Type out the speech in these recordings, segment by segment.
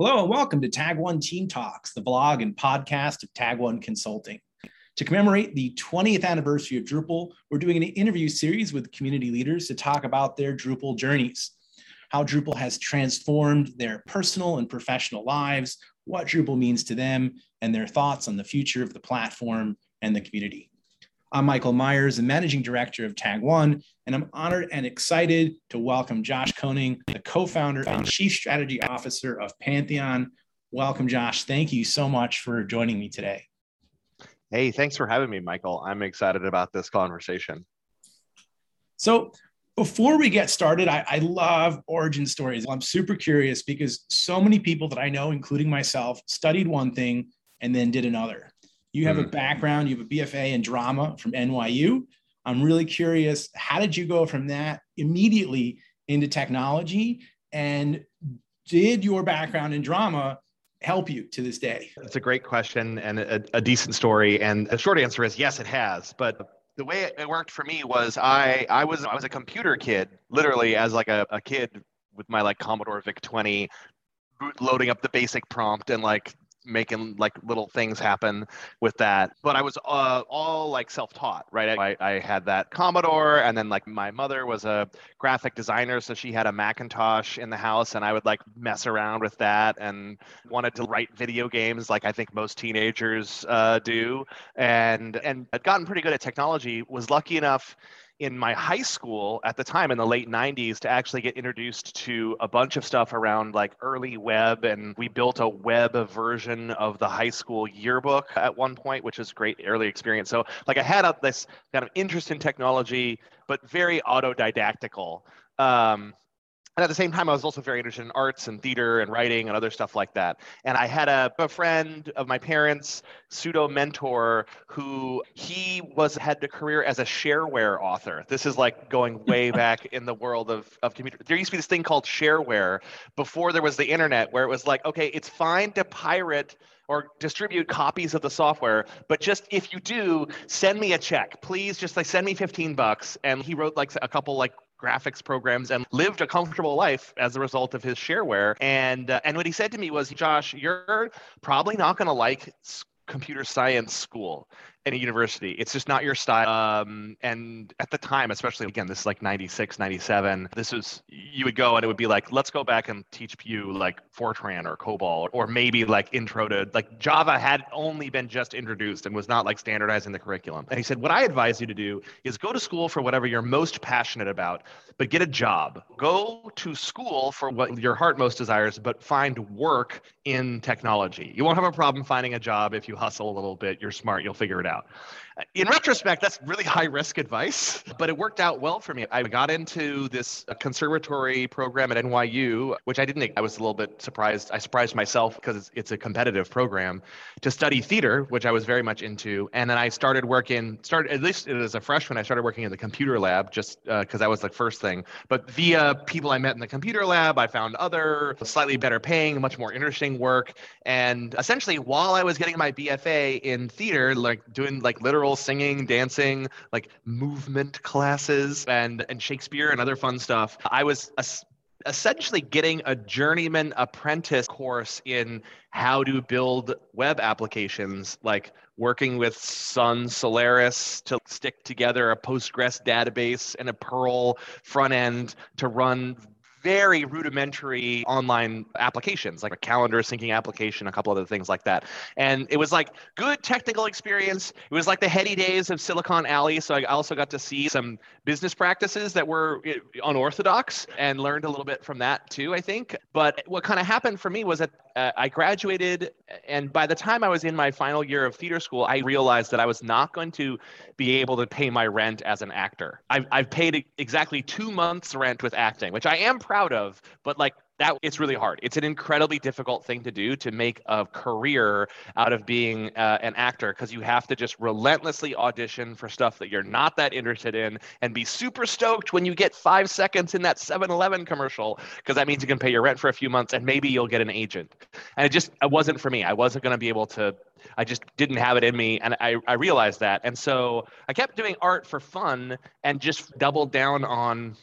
Hello and welcome to Tag One Team Talks, the blog and podcast of Tag One Consulting. To commemorate the 20th anniversary of Drupal, we're doing an interview series with community leaders to talk about their Drupal journeys, how Drupal has transformed their personal and professional lives, what Drupal means to them, and their thoughts on the future of the platform and the community. I'm Michael Meyers, the managing director of Tag One, and I'm honored and excited to welcome Josh Koenig, the co founder and chief strategy officer of Pantheon. Welcome, Josh. Thank you so much for joining me today. Hey, thanks for having me, Michael. I'm excited about this conversation. So, before we get started, I, I, love origin stories. I'm super curious because so many people that I know, including myself, studied one thing and then did another. You have mm. a hmm. background, you have a BFA in drama from NYU. I'm really curious, how did you go from that immediately into technology? And did your background in drama help you to this day? It's a great question and a, a decent story. And the short answer is yes, it has. But the way it worked for me was I I was I was a computer kid, literally as like a, a kid with my like Commodore VIC 20 loading up the basic prompt and like making like little things happen with that. But I was uh, all like self-taught, right? I, I had that Commodore, and then like my mother was a graphic designer, so she had a Macintosh in the house, and I would like mess around with that and wanted to write video games, like I think most teenagers uh, do, and and I'd gotten pretty good at technology. Was lucky enough in my high school at the time in the late 90s to actually get introduced to a bunch of stuff around like early web and we built a web version of the high school yearbook at one point which is great early experience. So like i had a, this kind of interest in technology but very autodidactical. Um, and at the same time, I was also very interested in arts and theater and writing and other stuff like that. And I had a, a friend of my parents, pseudo mentor, who he was had a career as a shareware author. This is like going way back in the world of, of computer. There used to be this thing called shareware before there was the internet, where it was like, okay, it's fine to pirate or distribute copies of the software but just if you do send me a check please just like send me 15 bucks and he wrote like a couple like graphics programs and lived a comfortable life as a result of his shareware. And uh, and what he said to me was, Josh, you're probably not going to like computer science school in a university. It's just not your style. Um, and at the time, especially again, this is like 96, 97, this was, you would go and it would be like, let's go back and teach you like Fortran or COBOL, or maybe like intro to like Java had only been just introduced and was not like standardizing the curriculum. And he said, what I advise you to do is go to school for whatever you're most passionate about, but get a job. Go to school for what your heart most desires, but find work in technology. You won't have a problem finding a job if you hustle a little bit. You're smart, you'll figure it out. In retrospect, that's really high risk advice, but it worked out well for me. I got into this conservatory program at NYU, which I didn't, I was a little bit surprised. I surprised myself because it's, it's a competitive program to study theater, which I was very much into. And then I started working, started at least as a freshman, I started working in the computer lab just because uh, that was the first thing. But via people I met in the computer lab, I found other slightly better paying, much more interesting work. And essentially, while I was getting my BFA in theater, like doing like literal singing, dancing, like movement classes and and Shakespeare and other fun stuff. I was essentially getting a journeyman apprentice course in how to build web applications like working with sun solaris to stick together a postgres database and a perl front end to run very rudimentary online applications, like a calendar syncing application, a couple other things like that. And it was like good technical experience. It was like the heady days of Silicon Alley. So I also got to see some business practices that were eh, unorthodox and learned a little bit from that too, I think. But what kind of happened for me was that uh, I graduated, and by the time I was in my final year of theater school, I realized that I was not going to be able to pay my rent as an actor. I've, I've paid exactly two months' rent with acting, which I am proud of, but like that it's really hard. It's an incredibly difficult thing to do to make a career out of being uh, an actor because you have to just relentlessly audition for stuff that you're not that interested in and be super stoked when you get five seconds in that 7-Eleven commercial because that means you can pay your rent for a few months and maybe you'll get an agent. And it just it wasn't for me. I wasn't going to be able to. I just didn't have it in me, and I I realized that. And so I kept doing art for fun and just doubled down on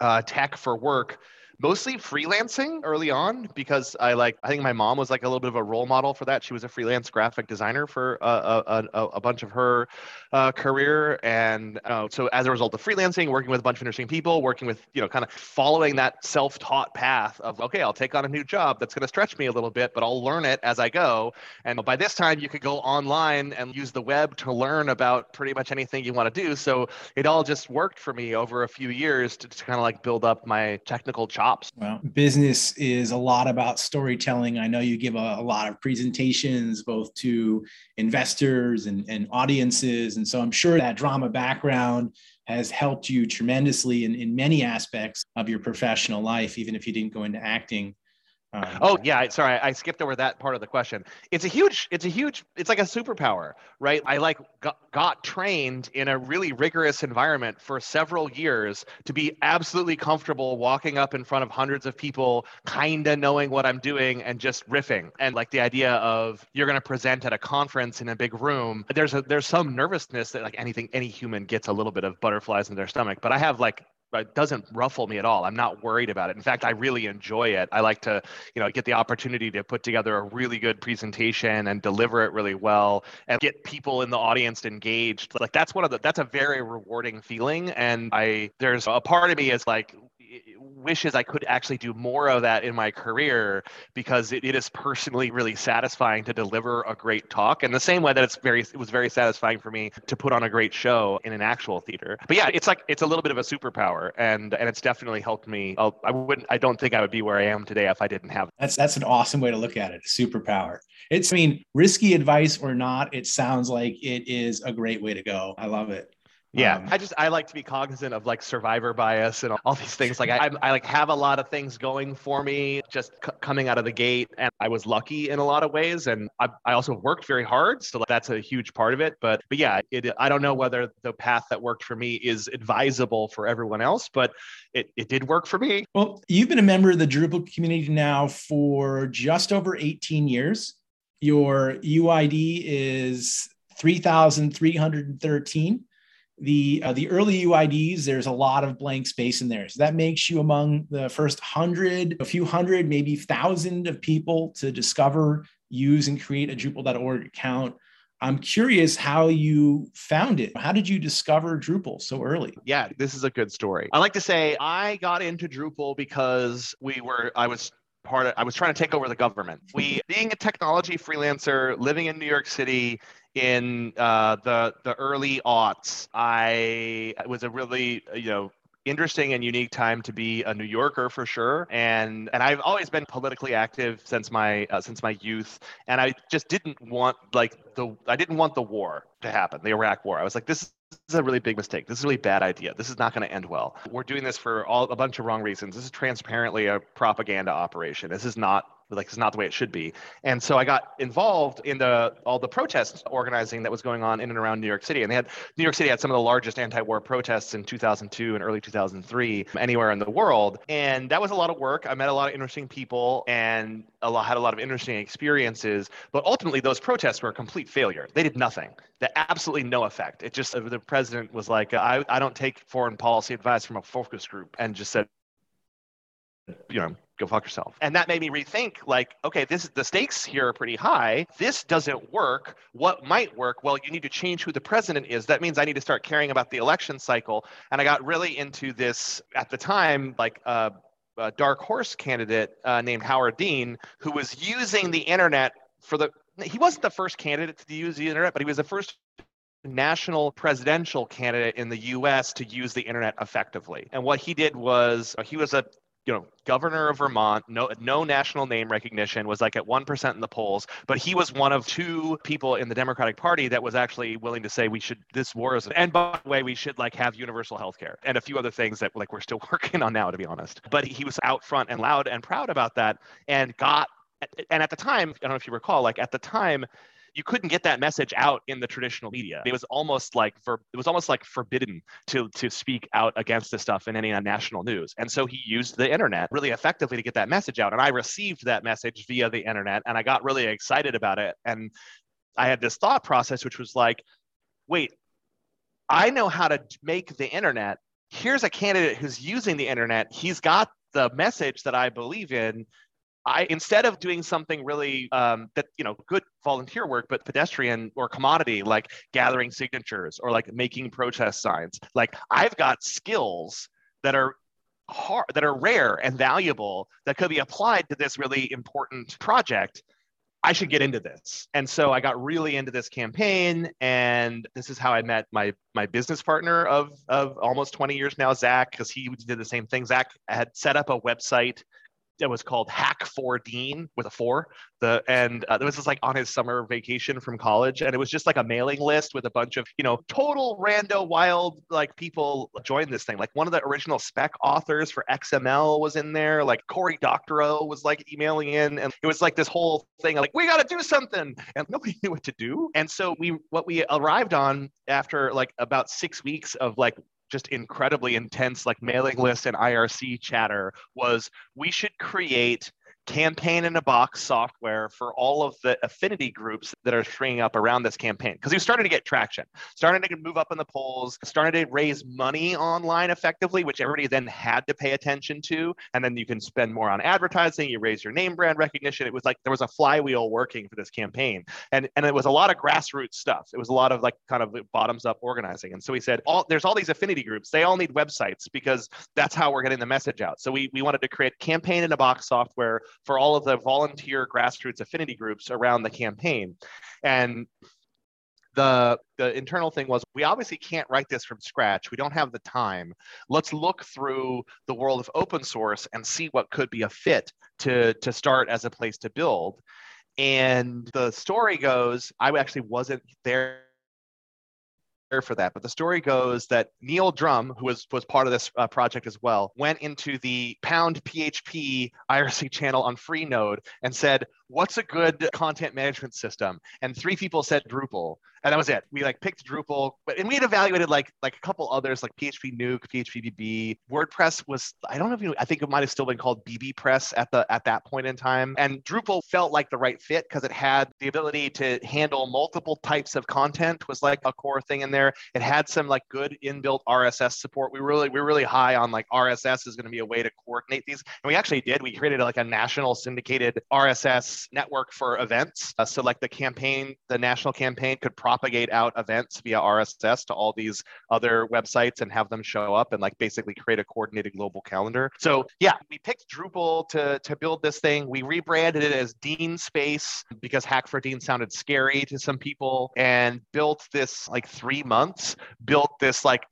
uh, tech for work mostly freelancing early on because I like I think my mom was like a little bit of a role model for that. She was a freelance graphic designer for a, a, a, bunch of her uh, career, and uh, so as a result of freelancing, working with a bunch of interesting people, working with you know kind of following that self-taught path of okay, I'll take on a new job that's going to stretch me a little bit, but I'll learn it as I go. And by this time, you could go online and use the web to learn about pretty much anything you want to do. So it all just worked for me over a few years to, to kind of like build up my technical chops. Well, business is a lot about storytelling. I know you give a, a lot of presentations both to investors and, and audiences. And so I'm sure that drama background has helped you tremendously in, in many aspects of your professional life, even if you didn't go into acting. Um, oh yeah, sorry, I skipped over that part of the question. It's a huge, it's a huge, it's like a superpower, right? I like got, got trained in a really rigorous environment for several years to be absolutely comfortable walking up in front of hundreds of people, kind of knowing what I'm doing and just riffing. And like the idea of you're to present at a conference in a big room, there's a there's some nervousness that like anything any human gets a little bit of butterflies in their stomach, but I have like it doesn't ruffle me at all. I'm not worried about it. In fact, I really enjoy it. I like to, you know, get the opportunity to put together a really good presentation and deliver it really well and get people in the audience engaged. Like that's one of the that's a very rewarding feeling. And I there's a part of me is like wishes I could actually do more of that in my career because it, it is personally really satisfying to deliver a great talk. And the same way that it's very it was very satisfying for me to put on a great show in an actual theater. But yeah, it's like it's a little bit of a superpower, and and it's definitely helped me. I wouldn't. I don't think I would be where I am today if I didn't have. it. That's that's an awesome way to look at it. Superpower. It's I mean risky advice or not, it sounds like it is a great way to go. I love it. Yeah, um, I just I like to be cognizant of like survivor bias and all these things. Like I, I like have a lot of things going for me just c- coming out of the gate, and I was lucky in a lot of ways, and I, I also worked very hard, so that's a huge part of it. But but yeah, it I don't know whether the path that worked for me is advisable for everyone else, but it it did work for me. Well, you've been a member of the Drupal community now for just over 18 years. Your UID is 3,313 the uh, the early UIDs, there's a lot of blank space in there. So that makes you among the first hundred, a few hundred, maybe thousand of people to discover, use, and create a Drupal.org account. I'm curious how you found it. How did you discover Drupal so early? Yeah, this is a good story. I like to say I got into Drupal because we were I was part of I was trying to take over the government. We being a technology freelancer living in New York City in uh, the the early aughts, I was a really you know interesting and unique time to be a New Yorker for sure. And and I've always been politically active since my uh, since my youth. And I just didn't want like the I didn't want the war to happen, the Iraq War. I was like, this is a really big mistake. This is a really bad idea. This is not going to end well. We're doing this for all a bunch of wrong reasons. This is transparently a propaganda operation. This is not like it's not the way it should be. And so I got involved in the all the protest organizing that was going on in and around New York City. And they had New York City had some of the largest anti-war protests in 2002 and early 2003 anywhere in the world. And that was a lot of work. I met a lot of interesting people and a lot, had a lot of interesting experiences. But ultimately, those protests were a complete failure. They did nothing. That absolutely no effect. It just the president was like, I, I don't take foreign policy advice from a focus group, and just said, you know go fuck yourself. And that made me rethink like, okay, this the stakes here are pretty high. This doesn't work. What might work? Well, you need to change who the president is. That means I need to start caring about the election cycle. And I got really into this at the time, like uh, a dark horse candidate uh, named Howard Dean, who was using the internet for the. He wasn't the first candidate to use the internet, but he was the first national presidential candidate in the US to use the internet effectively. And what he did was uh, he was a you know, governor of Vermont, no no national name recognition, was like at one percent in the polls, but he was one of two people in the Democratic Party that was actually willing to say we should this war is and by the way we should like have universal health care and a few other things that like we're still working on now to be honest. But he was out front and loud and proud about that and got and at the time, I don't know if you recall, like at the time, you couldn't get that message out in the traditional media. It was almost like it was almost like forbidden to to speak out against this stuff in any uh, national news. And so he used the internet really effectively to get that message out. And I received that message via the internet, and I got really excited about it. And I had this thought process, which was like, wait, I know how to make the internet. Here's a candidate who's using the internet. He's got the message that I believe in, I instead of doing something really um, that you know good volunteer work, but pedestrian or commodity like gathering signatures or like making protest signs, like I've got skills that are hard that are rare and valuable that could be applied to this really important project I should get into this. And so I got really into this campaign. And this is how I met my my business partner of, of almost 20 years now, Zach, because he did the same thing. Zach had set up a website that was called Hack for Dean with a four. The and uh, it was just like on his summer vacation from college, and it was just like a mailing list with a bunch of you know total rando wild like people joined this thing. Like one of the original spec authors for XML was in there. Like Cory Doctorow was like emailing in, and it was like this whole thing. Like we got to do something, and nobody knew what to do. And so we what we arrived on after like about six weeks of like just incredibly intense like mailing list and IRC chatter was we should create campaign in a box software for all of the affinity groups that are springing up around this campaign because he was starting to get traction starting to move up in the polls starting to raise money online effectively which everybody then had to pay attention to. And then you can spend more on advertising you raise your name brand recognition. It was like there was a flywheel working for this campaign. And and it was a lot of grassroots stuff. It was a lot of like kind of bottoms up organizing. And so he said all there's all these affinity groups. They all need websites because that's how we're getting the message out. So we, we wanted to create campaign in a box software for all of the volunteer grassroots affinity groups around the campaign. And the the internal thing was we obviously can't write this from scratch. We don't have the time. Let's look through the world of open source and see what could be a fit to to start as a place to build. And the story goes i actually wasn't there for that. But the story goes that Neil Drumm, who was was part of this uh, project as well, went into the pound PHP IRC channel on Freenode and said, "What's a good content management system?" And three people said Drupal, and that was it. We like picked Drupal, but and we had evaluated like like a couple others like PHP Nuke, PHP BB, WordPress was I don't know if you I think it might have still been called BB Press at the at that point in time, and Drupal felt like the right fit because it had the ability to handle multiple types of content was like a core thing in there. It had some like good inbuilt RSS support. We really we are really high on like RSS is going to be a way to coordinate these, and we actually did. We created like a national syndicated RSS network for events. Uh, so like the campaign, the national campaign could propagate out events via RSS to all these other websites and have them show up and like basically create a coordinated global calendar. So yeah, we picked Drupal to, to build this thing. We rebranded it as Dean Space because Hack for Dean sounded scary to some people and built this like three months, built this like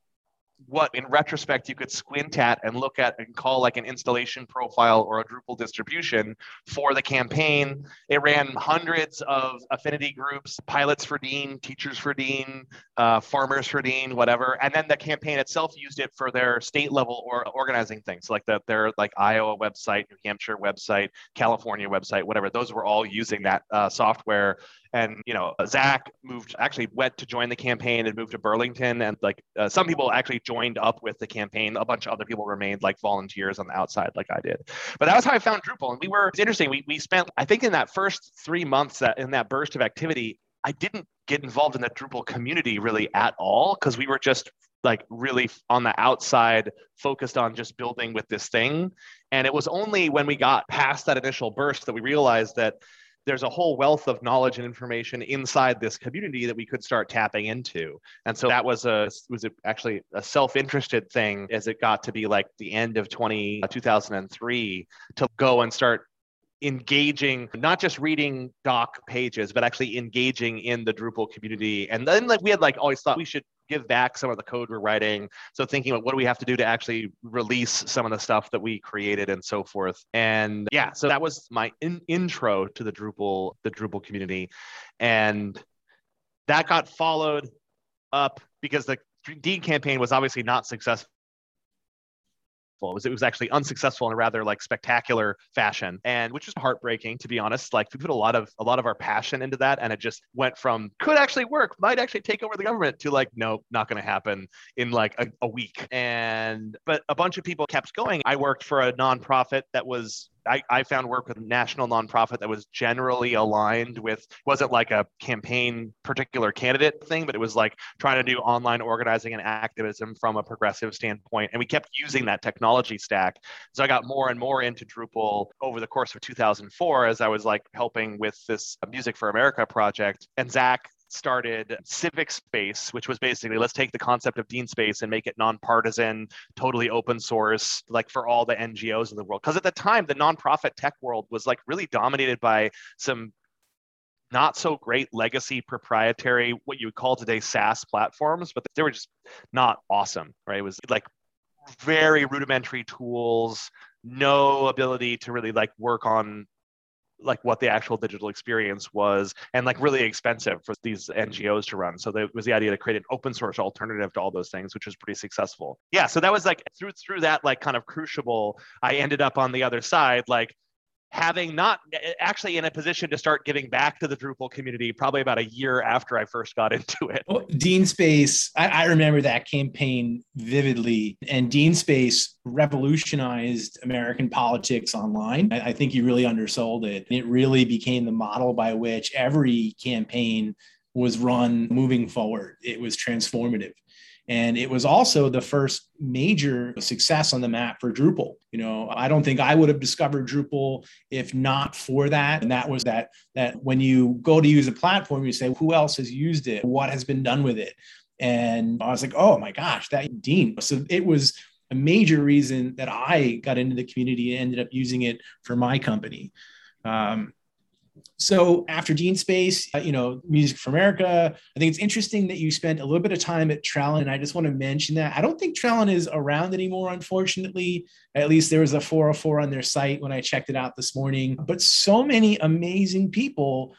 what in retrospect you could squint at and look at and call like an installation profile or a Drupal distribution for the campaign. It ran hundreds of affinity groups, pilots for Dean, teachers for Dean, uh, farmers for Dean, whatever. And then the campaign itself used it for their state level or organizing things like the, their like Iowa website, New Hampshire website, California website, whatever. Those were all using that uh, software and you know zach moved actually went to join the campaign and moved to burlington and like uh, some people actually joined up with the campaign. A bunch of other people remained like volunteers on the outside like i did. But that was how i found drupal and we were it's interesting we, we spent i think in that first three months that in that burst of activity i didn't get involved in the drupal community really at all because we were just like really on the outside focused on just building with this thing. And it was only when we got past that initial burst that we realized that there's a whole wealth of knowledge and information inside this community that we could start tapping into. And so that was a was actually a self-interested thing as it got to be like the end of 20 uh, 2003 to go and start engaging not just reading doc pages but actually engaging in the drupal community and then like we had like always thought we should give back some of the code we're writing. So thinking about what do we have to do to actually release some of the stuff that we created and so forth. And yeah, so that was my in- intro to the Drupal, the Drupal community. And that got followed up because the Dean campaign was obviously not successful it was, it was actually unsuccessful in a rather like spectacular fashion, and which was heartbreaking to be honest. Like we put a lot of a lot of our passion into that, and it just went from could actually work, might actually take over the government to like no, not going to happen in like a, a week. And but a bunch of people kept going. I worked for a nonprofit that was I, I found work with a national nonprofit that was generally aligned with wasn't like a campaign particular candidate thing, but it was like trying to do online organizing and activism from a progressive standpoint. And we kept using that technology stack. So I got more and more into Drupal over the course of 2004 as I was like helping with this Music for America project. And Zach started Civic Space, which was basically let's take the concept of Dean Space and make it nonpartisan, totally open source, like for all the NGOs in the world. Because at the time, the nonprofit tech world was like really dominated by some not so great legacy proprietary, what you would call today SaaS platforms, but they were just not awesome, right? It was like very rudimentary tools, no ability to really like work on like what the actual digital experience was and like really expensive for these ngos to run. So there was the idea to create an open source alternative to all those things which was pretty successful. Yeah so that was like through through that like kind of crucible i ended up on the other side like having not actually in a position to start giving back to the Drupal community probably about a year after I first got into it. Well, Dean Space, I, I, remember that campaign vividly. And Dean Space revolutionized American politics online. I, I think you really undersold it. It really became the model by which every campaign was run moving forward. It was transformative. And it was also the first major success on the map for Drupal. You know, I don't think I would have discovered Drupal if not for that. And that was that that when you go to use a platform, you say, who else has used it? What has been done with it? And I was like, oh my gosh, that Dean. So it was a major reason that I got into the community and ended up using it for my company. Um, so after Dean Space, uh, you know, Music for America, I think it's interesting that you spent a little bit of time at Trellon. And I just want to mention that I don't think Trellon is around anymore, unfortunately. At least there was a 404 on their site when I checked it out this morning. But so many amazing people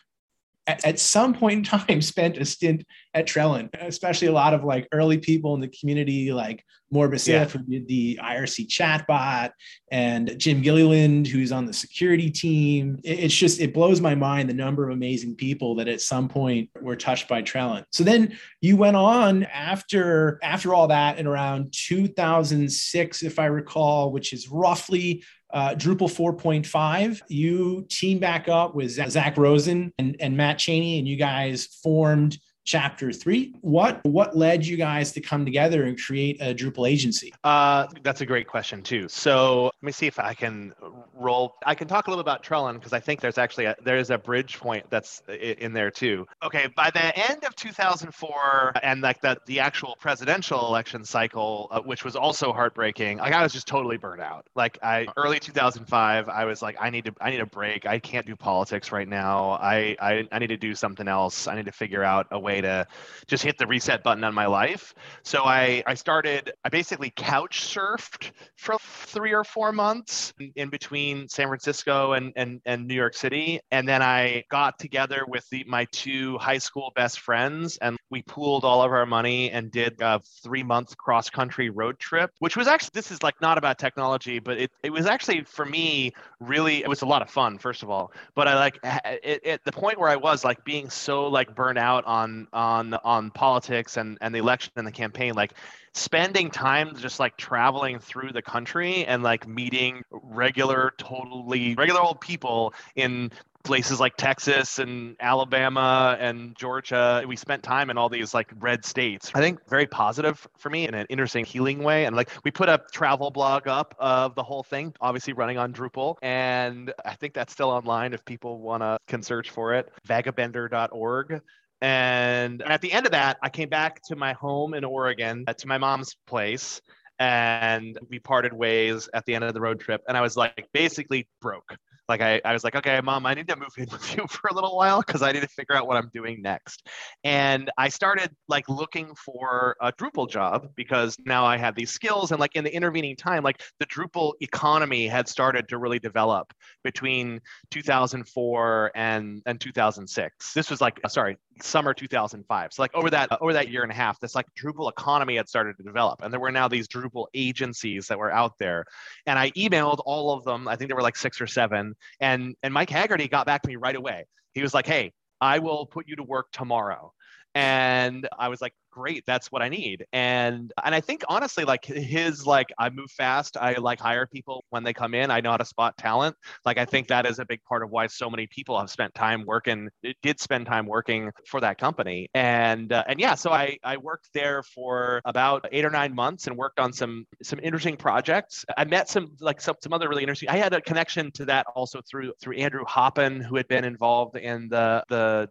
at, at, some point in time spent a stint at Trellon, especially a lot of like early people in the community, like Morbus yeah. who did the IRC chatbot, and Jim Gilliland, who's on the security team. It's just, it blows my mind the number of amazing people that at some point were touched by Trellon. So then you went on after after all that in around 2006, if I recall, which is roughly uh, Drupal 4.5, you team back up with Zach Rosen and, and Matt Cheney, and you guys formed chapter three. What what led you guys to come together and create a Drupal agency? Uh, that's a great question too. So let me see if I can roll. I can talk a little bit about Trellon because I think there's actually a, there's a bridge point that's in there too. Okay, by the end of 2004 and like the the actual presidential election cycle, uh, which was also heartbreaking, like I was just totally burnt out. Like I early 2005, I was like, I need to I need a break. I can't do politics right now. I I, I need to do something else. I need to figure out a way way to just hit the reset button on my life. So I, I started, I basically couch surfed for three or four months in between San Francisco and, and, and New York City. And then I got together with the, my two high school best friends and we pooled all of our money and did a three month cross country road trip, which was actually, this is like not about technology, but it, it was actually for me really, it was a lot of fun, first of all. But I like, it, it, the point where I was like being so like burnt out on on on politics and and the election and the campaign like spending time just like traveling through the country and like meeting regular totally regular old people in places like Texas and Alabama and Georgia. We spent time in all these like red states. I think very positive for me in an interesting healing way. And like we put a travel blog up of the whole thing, obviously running on Drupal. And I think that's still online if people want to can search for it. Vagabender.org. And at the end of that, I came back to my home in Oregon, uh, to my mom's place, and we parted ways at the end of the road trip. And I was like basically broke like I, I was like okay mom i need to move in with you for a little while because i need to figure out what i'm doing next. And i started like looking for a drupal job because now i had these skills and like in the intervening time like the drupal economy had started to really develop between 2004 and and 2006 this was like sorry summer 2005 so like over that over that year and a half this like drupal economy had started to develop and there were now these drupal agencies that were out there. And i emailed all of them i think there were like six or seven and and Mike Haggerty got back to me right away. He was like, "Hey, I will put you to work tomorrow." And i was like great that's what i need. And and i think honestly like his like i move fast i like hire people when they come in i know how to spot talent. Like i think that is a big part of why so many people have spent time working did spend time working for that company. And uh, and yeah so i i worked there for about eight or nine months and worked on some some interesting projects. I met some like some, some other really interesting i had a connection to that also through through andrew hoppin who had been involved in the the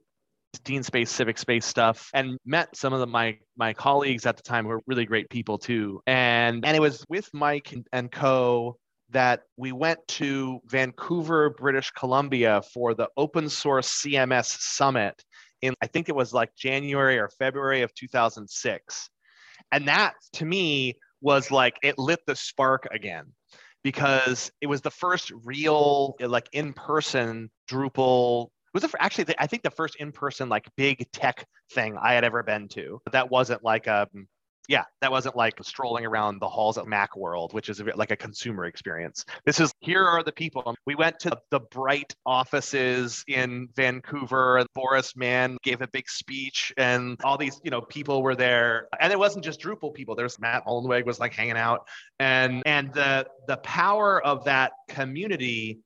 Dean Space, Civic Space stuff, and met some of the, my my colleagues at the time who were really great people too. And and it was with Mike and co that we went to Vancouver, British Columbia for the Open Source CMS Summit in I think it was like January or February of 2006. And that to me was like it lit the spark again because it was the first real like in-person Drupal was the, actually the, I think the first in-person like big tech thing I had ever been to. That wasn't like a um, yeah, that wasn't like strolling around the halls of Macworld, which is a like a consumer experience. This is here are the people. We went to the Bryght offices in Vancouver, and Boris Mann gave a big speech, and all these you know people were there. And it wasn't just Drupal people. There's Matt Mullenweg was like hanging out, and and the the power of that community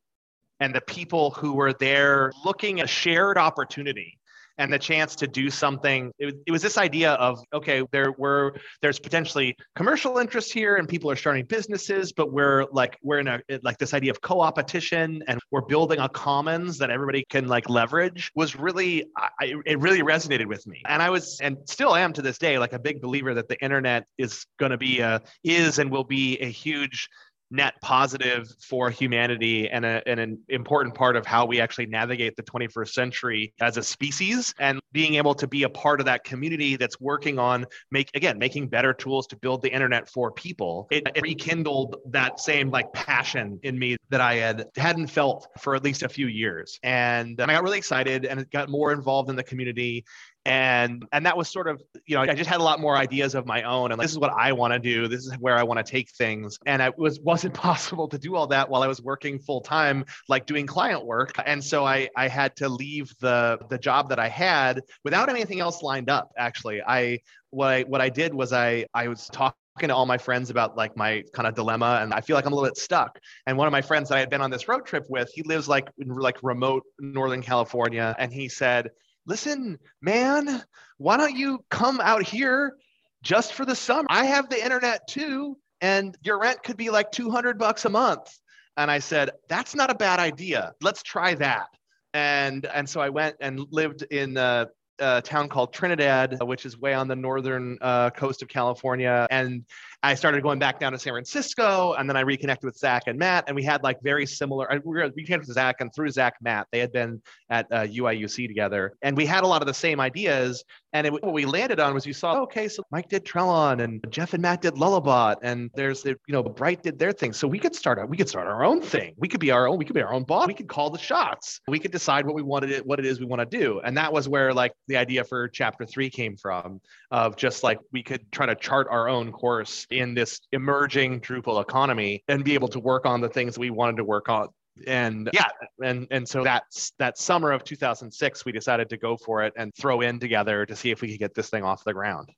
and the people who were there looking a shared opportunity and the chance to do something. It was, it was this idea of okay there were there's potentially commercial interest here and people are starting businesses but we're like we're in a like this idea of co-opetition and we're building a commons that everybody can like leverage was really I, it really resonated with me. And i was and still am to this day like a big believer that the internet is going to be a is and will be a huge net positive for humanity and, a, and, an important part of how we actually navigate the 21st century as a species and being able to be a part of that community that's working on make again making better tools to build the internet for people. It, it rekindled that same like passion in me that i had hadn't felt for at least a few years. And, and i got really excited and got more involved in the community and and that was sort of you know i just had a lot more ideas of my own and like, this is what i want to do this is where i want to take things and it was wasn't possible to do all that while i was working full time like doing client work and so i i had to leave the the job that i had without anything else lined up actually i what i what i did was i i was talking talking to all my friends about like my kind of dilemma and I feel like I'm a little bit stuck. And one of my friends that I had been on this road trip with, he lives like in like remote Northern California. And he said, listen, man, why don't you come out here just for the summer? I have the internet too, and your rent could be like 200 bucks a month. And I said, that's not a bad idea. Let's try that. And, and so I went and lived in uh, a town called Trinidad, which is way on the northern uh, coast of California. And I started going back down to San Francisco, and then I reconnected with Zach and Matt, and we had like very similar. We were reconnected with Zach, and through Zach, Matt, they had been at uh, UIUC together, and we had a lot of the same ideas. And it, what we landed on was you saw, okay, so Mike did Trellon, and Jeff and Matt did Lullabot, and there's the, you know, Bryght did their thing. So we could start a, we could start our own thing. We could be our own, we could be our own boss. We could call the shots. We could decide what we wanted it, what it is we want to do. And that was where like the idea for chapter three came from, of just like we could try to chart our own course in this emerging Drupal economy and be able to work on the things we wanted to work on and yeah and and so that's that summer of 2006 we decided to go for it and throw in together to see if we could get this thing off the ground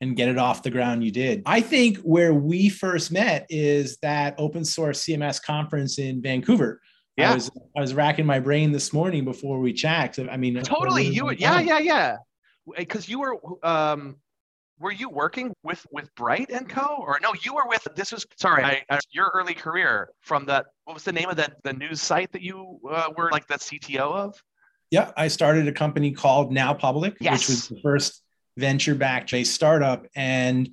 and get it off the ground you did i think where we first met is that open source cms conference in vancouver yeah. I was I was racking my brain this morning before we checked. I mean, totally. You, yeah, yeah, yeah. Because you were um, were you working with with Bryght and Co. Or no, you were with this was sorry, I, I, your early career from that. What was the name of that the news site that you uh, were like the CTO of? Yeah, I started a company called NowPublic, yes. which was the first venture backed J startup, and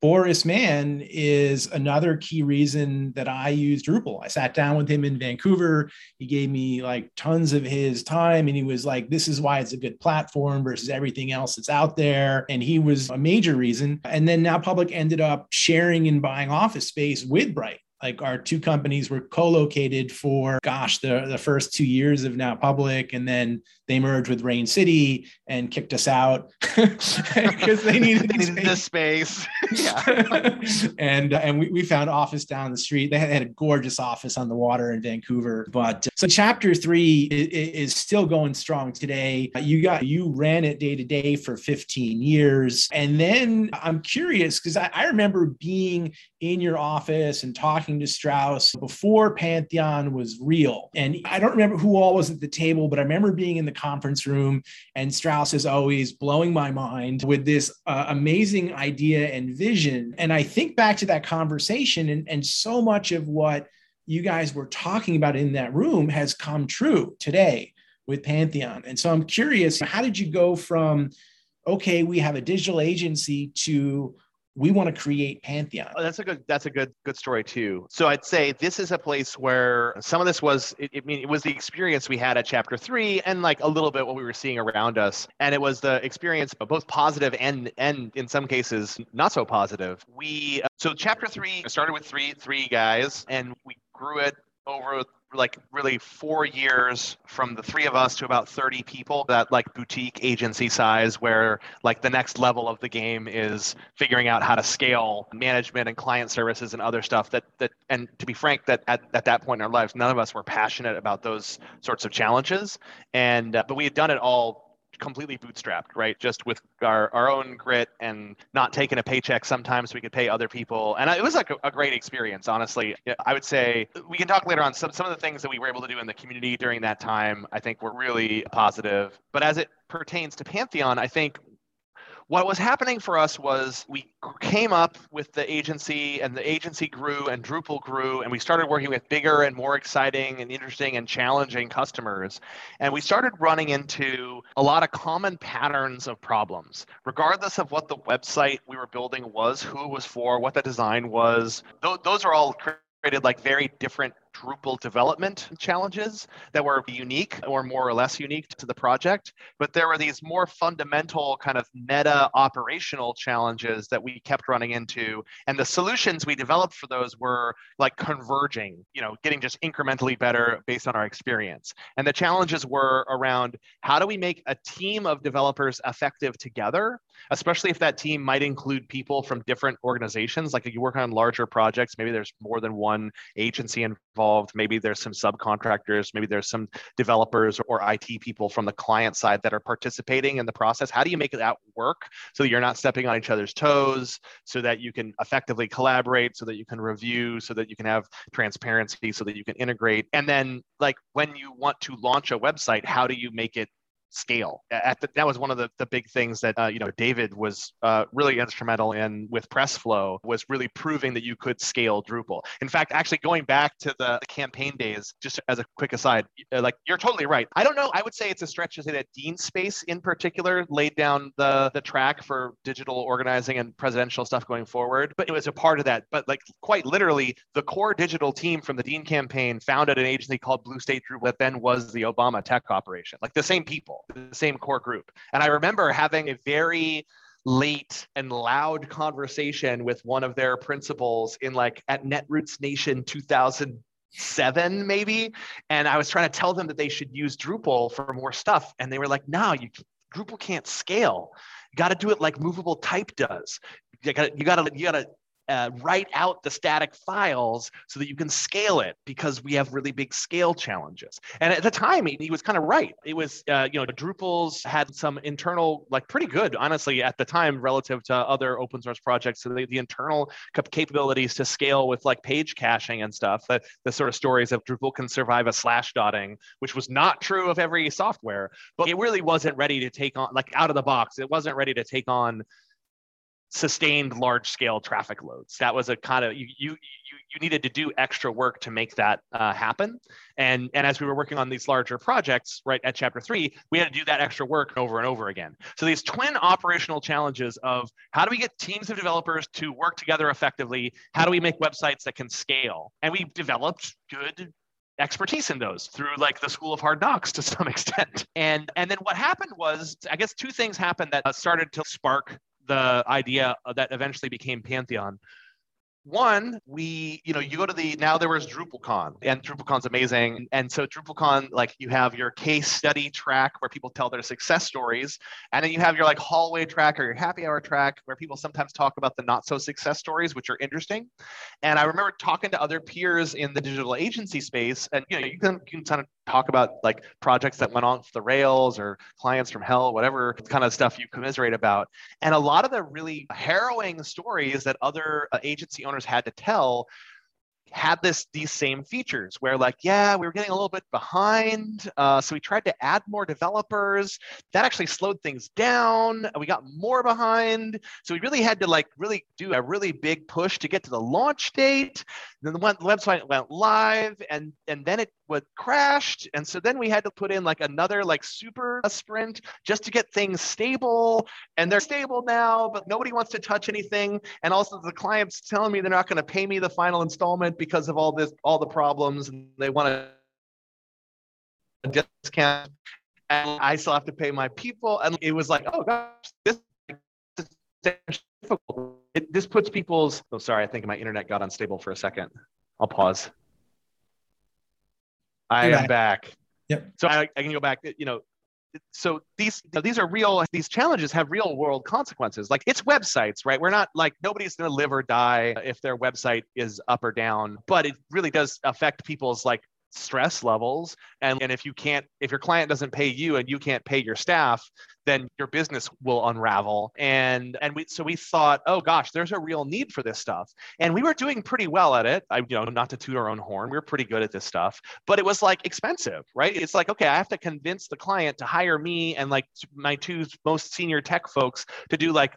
Boris Mann is another key reason that I use Drupal. I sat down with him in Vancouver. He gave me like tons of his time and he was like, this is why it's a good platform versus everything else that's out there. And he was a major reason. And then NowPublic ended up sharing and buying office space with Bryght. Like our two companies were co-located for gosh the, the first two years of NowPublic and then they merged with Raincity and kicked us out because they needed, they needed the space. yeah. And uh, and we, we found office down the street. They had, they had, a gorgeous office on the water in vancouver but uh, so chapter three is, is, still going strong today. You got you ran it day to day for 15 years. And then i'm curious because I, I remember being in your office and talking to Strauss before Pantheon was real. And I don't remember who all was at the table, but I remember being in the conference room and Strauss is always blowing my mind with this uh, amazing idea and vision. And I think back to that conversation and, and so much of what you guys were talking about in that room has come true today with Pantheon. And so I'm curious, how did you go from, okay, we have a digital agency to we want to create Pantheon. Oh, that's a good. That's a good good story too. So I'd say this is a place where some of this was. It, I mean, it was the experience we had at Chapter Three, and like a little bit what we were seeing around us, and it was the experience both positive and and in some cases not so positive. We uh, so Chapter Three started with three three guys, and we grew it over like really four years from the three of us to about 30 people that like boutique agency size where like the next level of the game is figuring out how to scale management and client services and other stuff that that and to be frank that at, at that point in our lives none of us were passionate about those sorts of challenges. And uh, but we had done it all completely bootstrapped, right? Just with our, our own grit and not taking a paycheck sometimes we could pay other people. And it was like a, a, great experience, honestly. I would say we can talk later on some, some of the things that we were able to do in the community during that time, I think were really positive. But as it pertains to Pantheon, I think what was happening for us was we came up with the agency and the agency grew and Drupal grew and we started working with bigger and more exciting and interesting and challenging customers. And we started running into a lot of common patterns of problems, regardless of what the website we were building was, who it was for, what the design was. Those are all created like very different Drupal development challenges that were unique or more or less unique to the project. But there were these more fundamental kind of meta operational challenges that we kept running into. And the solutions we developed for those were like converging, you know, getting just incrementally better based on our experience. And the challenges were around how do we make a team of developers effective together, especially if that team might include people from different organizations. Like if you work on larger projects, maybe there's more than one agency involved involved. Maybe there's some subcontractors, maybe there's some developers or IT people from the client side that are participating in the process. How do you make that work so that you're not stepping on each other's toes, so that you can effectively collaborate, so that you can review, so that you can have transparency, so that you can integrate? And then, like, when you want to launch a website, how do you make it scale. The, that was one of the, the big things that uh, you know David was uh, really instrumental in with PressFlow was really proving that you could scale Drupal. In fact, actually going back to the, the campaign days, just as a quick aside, uh, like you're totally right. I don't know. I would say it's a stretch to say that Dean Space in particular laid down the the track for digital organizing and presidential stuff going forward, but it was a part of that. But like quite literally, the core digital team from the Dean campaign founded an agency called Blue State Digital that then was the Obama tech operation. Like the same people the same core group. And I remember having a very late and loud conversation with one of their principals in like at Netroots Nation 2007 maybe. And i was trying to tell them that they should use drupal for more stuff. And they were like no you drupal can't scale. You got to do it like movable type does. You got to you got to you got to uh, write out the static files so that you can scale it because we have really big scale challenges. And at the time, he, he was kind of right. It was, uh, you know, Drupal's had some internal, like pretty good, honestly, at the time relative to other open source projects. So the, the internal capabilities to scale with like page caching and stuff, the, the sort of stories of Drupal can survive a slash dotting, which was not true of every software, but it really wasn't ready to take on, like out of the box, it wasn't ready to take on sustained large scale traffic loads. That was a kind of you you you needed to do extra work to make that uh, happen. And and as we were working on these larger projects, right at chapter three, we had to do that extra work over and over again. So these twin operational challenges of how do we get teams of developers to work together effectively? How do we make websites that can scale? And we developed good expertise in those through like the school of hard knocks to some extent and and then what happened was i guess two things happened that uh, started to spark the idea that eventually became Pantheon. One, we, you know, you go to the now there was DrupalCon and DrupalCon's amazing. And so DrupalCon, like you have your case study track where people tell their success stories. And then you have your like hallway track or your happy hour track where people sometimes talk about the not so success stories, which are interesting. And I remember talking to other peers in the digital agency space, and you know, you can, you can kind of talk about like projects that went off the rails or clients from hell, whatever kind of stuff you commiserate about. And a lot of the really harrowing stories that other uh, agency owners had to tell had this these same features where like yeah we were getting a little bit behind uh, so we tried to add more developers. That actually slowed things down. We got more behind. So we really had to like really do a really big push to get to the launch date. Then the, website went live and and then it was crashed. And so then we had to put in like another like super sprint just to get things stable. And they're stable now but nobody wants to touch anything. And also the client's telling me they're not going to pay me the final installment because of all this all the problems and they want to discount and i still have to pay my people and it was like oh gosh this difficult. It, this puts people's. Oh, sorry. I think my internet got unstable for a second. I'll pause. I You're am back. back. Yep. So I, I can go back. You know, so these these are real these challenges have real world consequences. Like it's websites right? We're not like nobody's going to live or die if their website is up or down but it really does affect people's like stress levels. And, and if you can't if your client doesn't pay you and you can't pay your staff then your business will unravel. And and we so we thought oh gosh there's a real need for this stuff. And we were doing pretty well at it. I you know not to toot our own horn we were pretty good at this stuff but it was like expensive right? It's like okay i have to convince the client to hire me and like my two most senior tech folks to do like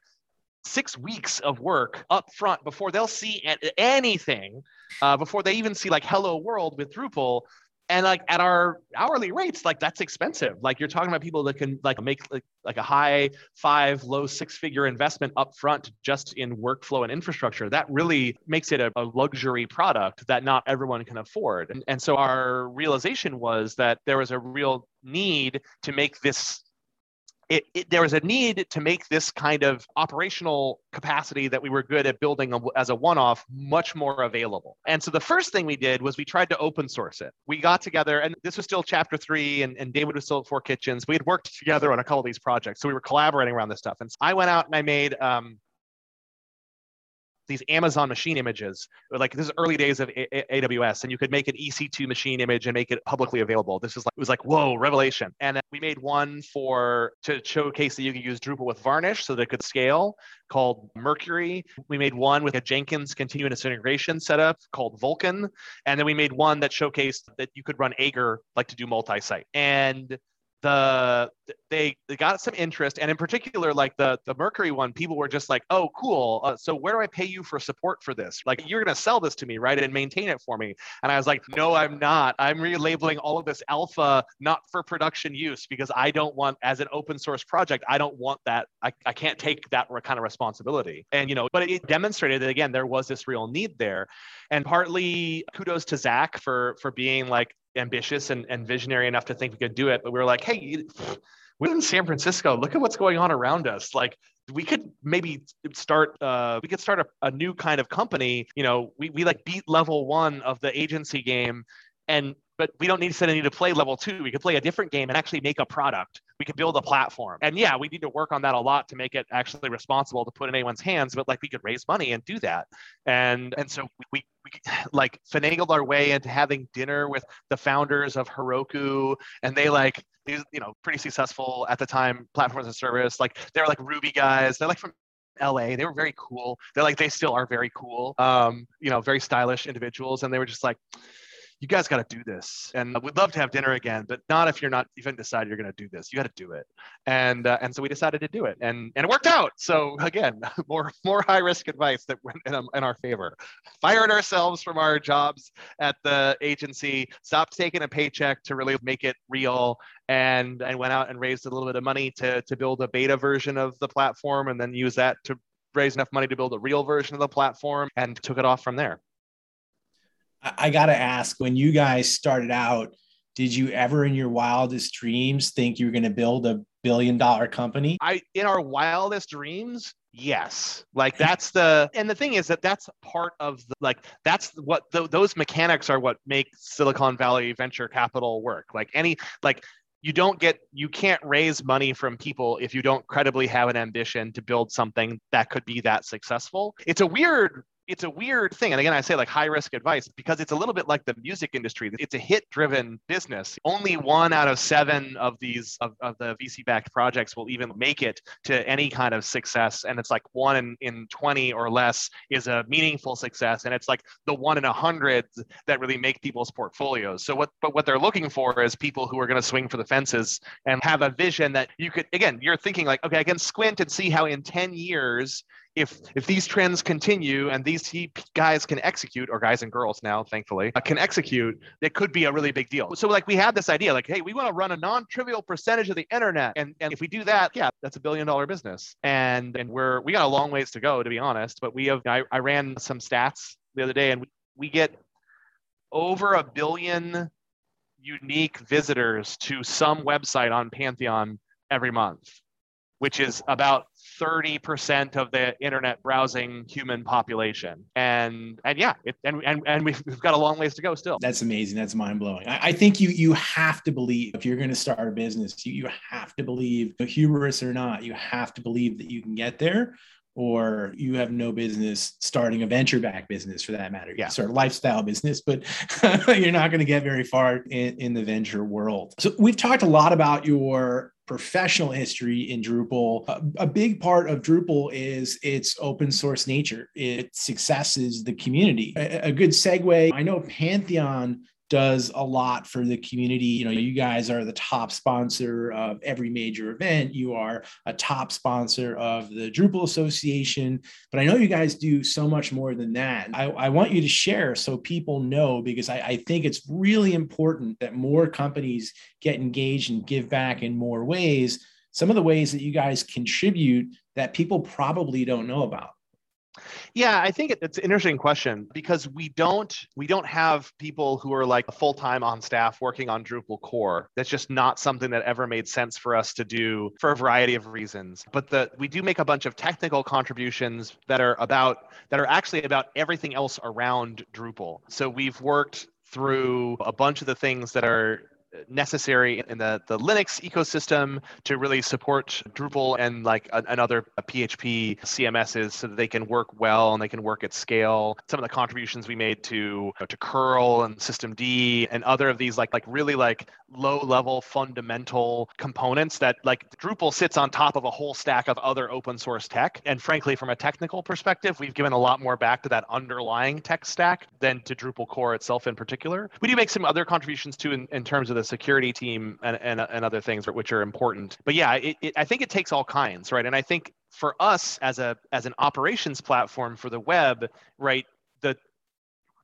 six weeks of work up front before they'll see anything, uh, before they even see like Hello World with Drupal. And like at our hourly rates, like that's expensive. Like you're talking about people that can like make like, like a high five, low six figure investment up front just in workflow and infrastructure. That really makes it a, a luxury product that not everyone can afford. And, and so our realization was that there was a real need to make this it, it, there was a need to make this kind of operational capacity that we were good at building as a one-off much more available. And so the first thing we did was we tried to open source it. We got together, and this was still chapter three, and, and David was still at Four Kitchens. We had worked together on a couple of these projects, so we were collaborating around this stuff. And so I went out and I made um, these Amazon machine images. Like this is early days of A- A- AWS, and you could make an EC2 machine image and make it publicly available. This is like it was like whoa, revelation. And we made one for to showcase that you could use Drupal with Varnish so that it could scale, called Mercury. We made one with a Jenkins continuous integration setup called Vulcan, and then we made one that showcased that you could run Aegir like to do multi-site. And the they, they got some interest and in particular like the the mercury one people were just like oh cool uh, so where do i pay you for support for this? Like you're going to sell this to me right and maintain it for me. And i was like no i'm not. I'm relabeling all of this alpha not for production use because i don't want as an open source project i don't want that i, I can't take that kind of responsibility. And you know but it demonstrated that again there was this real need there. And partly kudos to zach for for being like ambitious and, and visionary enough to think we could do it. But we were like, hey, we're in San Francisco. Look at what's going on around us. Like we could maybe start uh, we could start a, a new kind of company. You know, we, we like beat level one of the agency game and but we don't need to play level two. We could play a different game and actually make a product. We could build a platform. And yeah, we need to work on that a lot to make it actually responsible to put in anyone's hands, but like we could raise money and do that. And and so we, we like finagled our way into having dinner with the founders of Heroku and they like these, you know, pretty successful at the time platforms and service. Like they're like Ruby guys. They're like from LA. They were very cool. They're like they still are very cool. Um, you know, very stylish individuals. And they were just like, you guys got to do this. And we'd love to have dinner again, but not if you're not even decided you're going to do this. You got to do it. And uh, and so we decided to do it, and and it worked out. So again, more more high risk advice that went in, in our favor. Fired ourselves from our jobs at the agency, stopped taking a paycheck to really make it real, and and went out and raised a little bit of money to to build a beta version of the platform, and then use that to raise enough money to build a real version of the platform, and took it off from there. I got to ask when you guys started out, did you ever in your wildest dreams think you were going to build a billion dollar company? I in our wildest dreams, Yes. Like that's the and the thing is that that's part of the like that's what those mechanics are what make Silicon Valley venture capital work. Like any like you don't get you can't raise money from people if you don't credibly have an ambition to build something that could be that successful. It's a weird it's a weird thing. And again, I say like high risk advice because it's a little bit like the music industry. It's a hit driven business. Only one out of seven of these of, of the VC backed projects will even make it to any kind of success. And it's like one in, in 20 or less is a meaningful success. And it's like the one in a hundred that really make people's portfolios. So what but what they're looking for is people who are going to swing for the fences and have a vision that you could again, you're thinking like, okay, I can squint and see how in 10 years if if these trends continue and these guys can execute or guys and girls now thankfully uh, can execute it could be a really big deal. So like we had this idea like hey we want to run a non-trivial percentage of the internet and and if we do that yeah that's a billion dollar business. And and we're we got a long ways to go to be honest but we have i, I ran some stats the other day and we, we get over a billion unique visitors to some website on pantheon every month which is about 30% of the internet browsing human population. And and yeah, it, and, and, and we've, we've got a long ways to go still. That's amazing. That's mind blowing. I, I, think you you have to believe if you're going to start a business, you, you have to believe, hubris or not, you have to believe that you can get there or you have no business starting a venture back business for that matter. Yeah. Start a lifestyle business, but you're not going to get very far in, in the venture world. So we've talked a lot about your professional history in Drupal. A, a, big part of Drupal is its open source nature. Its success is the community. A, a good segue. I know Pantheon does a lot for the community. You know, you guys are the top sponsor of every major event. You are a top sponsor of the Drupal Association. But I know you guys do so much more than that. I, I want you to share so people know because I, I think it's really important that more companies get engaged and give back in more ways. Some of the ways that you guys contribute that people probably don't know about. Yeah, I think it's an interesting question because we don't we don't have people who are like full time on staff working on Drupal core. That's just not something that ever made sense for us to do for a variety of reasons. But the we do make a bunch of technical contributions that are about that are actually about everything else around Drupal. So we've worked through a bunch of the things that are necessary in the, the Linux ecosystem to really support Drupal and like another PHP CMSs so that they can work well and they can work at scale. Some of the contributions we made to you know, to curl and systemd and other of these like like really like low level fundamental components that like Drupal sits on top of a whole stack of other open source tech. And frankly, from a technical perspective, we've given a lot more back to that underlying tech stack than to Drupal core itself in particular. We do make some other contributions too in, in terms of the security team and, and, and other things which are important. But yeah, it, it, I think it takes all kinds, right? And I think for us as a as an operations platform for the web, right, the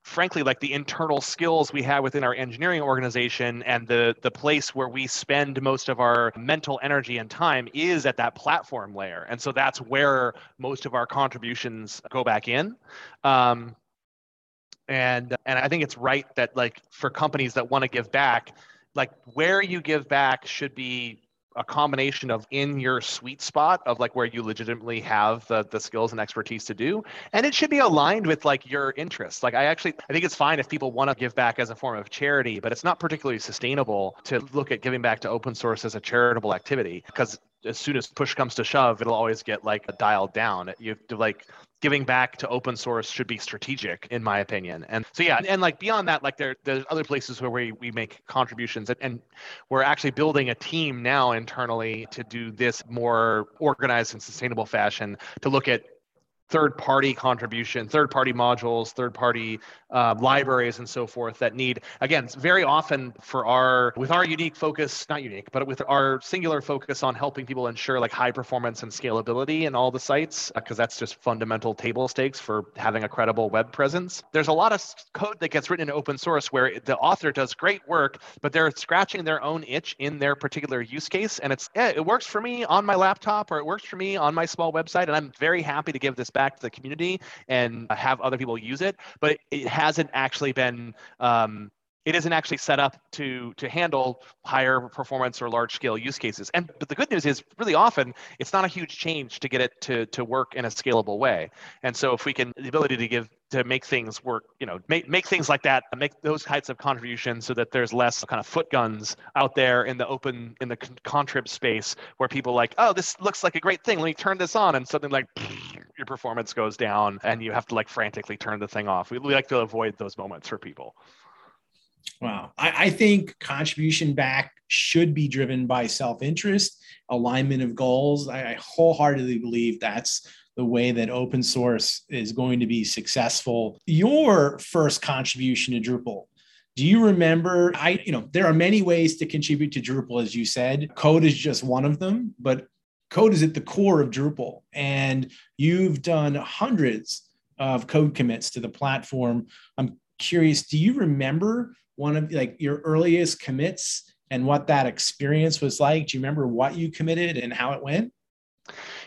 frankly like the internal skills we have within our engineering organization and the the place where we spend most of our mental energy and time is at that platform layer and so that's where most of our contributions go back in um, and and i think it's right that like for companies that want to give back like where you give back should be a combination of in your sweet spot of like where you legitimately have the, the skills and expertise to do. And it should be aligned with like your interests. Like i actually i think it's fine if people want to give back as a form of charity but it's not particularly sustainable to look at giving back to open source as a charitable activity because as soon as push comes to shove it'll always get like dialed down. You have to like giving back to open source should be strategic in my opinion. And so yeah and like beyond that like there there's other places where we, we make contributions and, and we're actually building a team now internally to do this more organized and sustainable fashion to look at third party contribution, third party modules, third party uh, libraries, and so forth that need, again, very often for our, with our unique focus, not unique, but with our singular focus on helping people ensure like high performance and scalability in all the sites, because uh, that's just fundamental table stakes for having a credible web presence. There's a lot of code that gets written in open source where the author does great work, but they're scratching their own itch in their particular use case. And it's, yeah, it works for me on my laptop or it works for me on my small website. And I'm very happy to give this back to the community and have other people use it, but it hasn't actually been um, it isn't actually set up to to handle higher performance or large scale use cases. And but the good news is really often it's not a huge change to get it to to work in a scalable way. And so if we can the ability to give to make things work, you know, make make things like that, make those types of contributions so that there's less kind of foot guns out there in the open in the contrib space where people like, oh, this looks like a great thing. Let me turn this on, and something like your performance goes down, and you have to like frantically turn the thing off. We, we like to avoid those moments for people. Wow. I, I, think contribution back should be driven by self interest, alignment of goals. I, I, wholeheartedly believe that's the way that open source is going to be successful. Your first contribution to Drupal. Do you remember? I, you know, there are many ways to contribute to Drupal, as you said. Code is just one of them, but code is at the core of Drupal. And you've done hundreds of code commits to the platform. I'm curious, do you remember one of like your earliest commits and what that experience was like? Do you remember what you committed and how it went?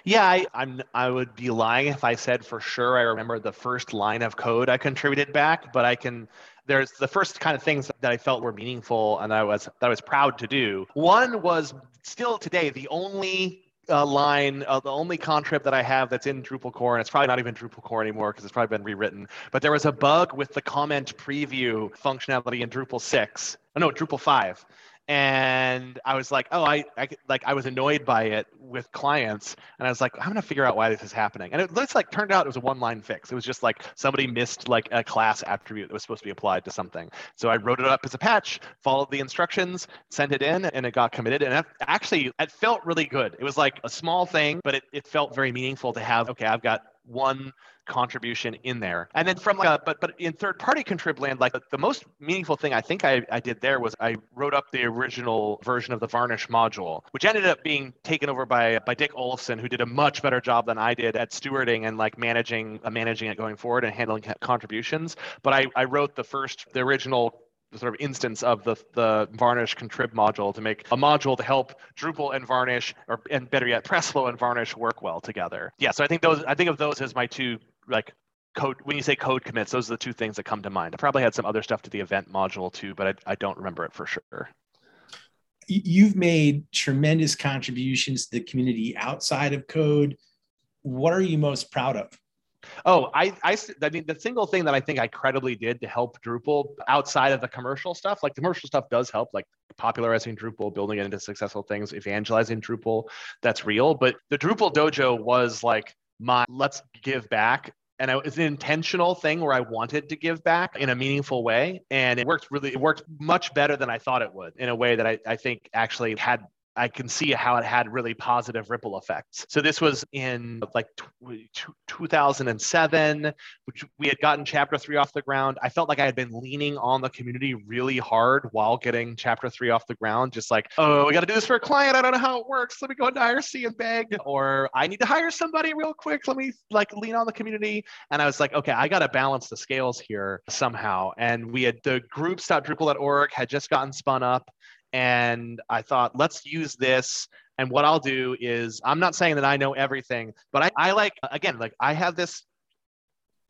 Yeah, I, I'm. I would be lying if I said for sure I remember the first line of code I contributed back, but I can. There's the first kind of things that I felt were meaningful and I was that I was proud to do. One was still today the only uh, line, uh, the only contrib that I have that's in Drupal core, and it's probably not even Drupal core anymore because it's probably been rewritten. But there was a bug with the comment preview functionality in Drupal 6. Oh, no, Drupal 5 and I was like, oh, I, I like I was annoyed by it with clients, and I was like, I'm gonna figure out why this is happening. And it looks like turned out it was a one-line fix. It was just like somebody missed like a class attribute that was supposed to be applied to something. So I wrote it up as a patch, followed the instructions, sent it in, and it got committed. And it, actually, it felt really good. It was like a small thing, but it, it felt very meaningful to have. Okay, I've got one contribution in there. And then from like a, but but in third party contrib land, like the most meaningful thing I think I, I did there was I wrote up the original version of the varnish module, which ended up being taken over by by Dick Olsson, who did a much better job than I did at stewarding and like managing uh, managing it going forward and handling contributions. But I, I wrote the first the original sort of instance of the, the Varnish contrib module to make a module to help Drupal and Varnish, or and better yet, Pressflow and Varnish work well together. Yeah, so I think those I think of those as my two like code when you say code commits, those are the two things that come to mind. I probably had some other stuff to the event module too, but I, I don't remember it for sure. You've made tremendous contributions to the community outside of code. What are you most proud of? Oh, I, I, I mean, the single thing that I think I credibly did to help Drupal outside of the commercial stuff, like the commercial stuff does help, like popularizing Drupal, building it into successful things, evangelizing Drupal, that's real. But the Drupal dojo was like my let's give back and it was an intentional thing where I wanted to give back in a meaningful way. And it worked really, it worked much better than I thought it would in a way that I, I think actually had I can see how it had really positive ripple effects. So this was in like 2007, which we had gotten chapter three off the ground. I felt like I had been leaning on the community really hard while getting chapter three off the ground. Just like, oh, we got to do this for a client. I don't know how it works. Let me go into IRC and beg, or I need to hire somebody real quick. Let me like lean on the community. And I was like, okay, I got to balance the scales here somehow. And we had the groups.drupal.org had just gotten spun up and I thought, let's use this. And what I'll do is, I'm not saying that I know everything, but I, I like, again, like I have this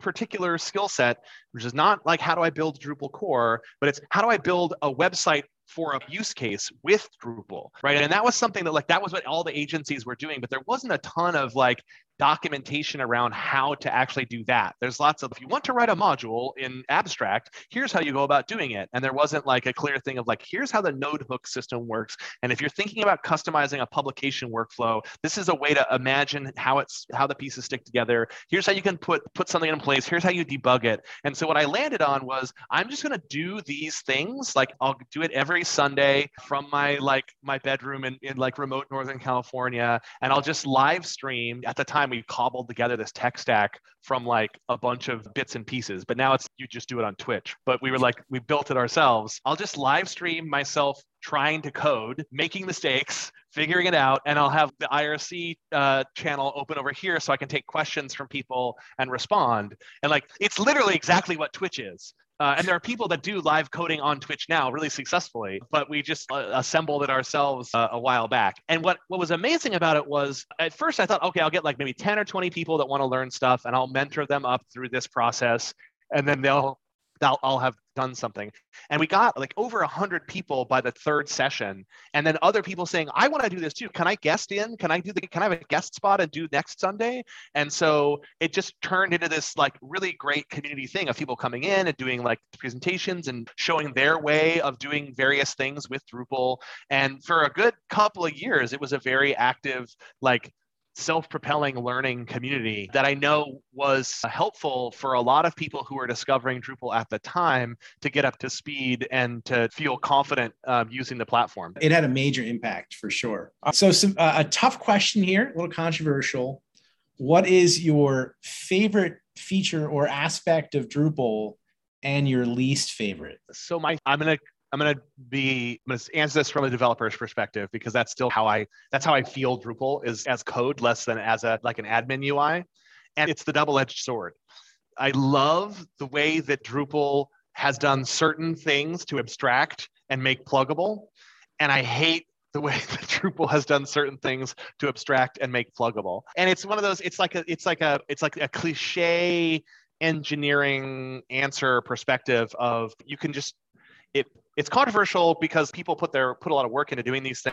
particular skill set, which is not like how do I build Drupal core, but it's how do I build a website for a use case with Drupal, right? And that was something that like that was what all the agencies were doing, but there wasn't a ton of like documentation around how to actually do that. There's lots of, if you want to write a module in abstract, here's how you go about doing it. And there wasn't like a clear thing of like, here's how the node hook system works. And if you're thinking about customizing a publication workflow, this is a way to imagine how it's, how the pieces stick together. Here's how you can put, put something in place. Here's how you debug it. And so what I landed on was, I'm just going to do these things. Like I'll do it every Sunday from my, like my bedroom in, in like remote Northern California. And I'll just live stream at the time time we cobbled together this tech stack from like a bunch of bits and pieces but now it's you just do it on twitch. But we were like we built it ourselves. I'll just live stream myself trying to code making mistakes figuring it out and i'll have the irc uh, channel open over here so i can take questions from people and respond. And like it's literally exactly what twitch is uh, and there are people that do live coding on Twitch now really successfully, but we just uh, assembled it ourselves uh, a while back. And what, what was amazing about it was at first I thought, okay, I'll get like maybe 10 or 20 people that want to learn stuff and I'll mentor them up through this process. And then they'll I'll, I'll have done something. And we got like over a hundred people by the third session. And then other people saying, I want to do this too. Can I guest in? Can I do the, can I have a guest spot and do next Sunday? And so it just turned into this like really great community thing of people coming in and doing like presentations and showing their way of doing various things with Drupal. And for a good couple of years, it was a very active, like self-propelling learning community that I know was helpful for a lot of people who were discovering Drupal at the time to get up to speed and to feel confident um, using the platform. It had a major impact for sure. So, some, uh, a tough question here, a little controversial. What is your favorite feature or aspect of Drupal and your least favorite? So my I'm gonna I'm gonna be I'm gonna answer this from a developer's perspective because that's still how I that's how I feel Drupal is as code less than as a like an admin UI, and it's the double-edged sword. I love the way that Drupal has done certain things to abstract and make pluggable, and I hate the way that Drupal has done certain things to abstract and make pluggable. And it's one of those. It's like a it's like a it's like a cliche engineering answer perspective of you can just it it's controversial because people put their put a lot of work into doing these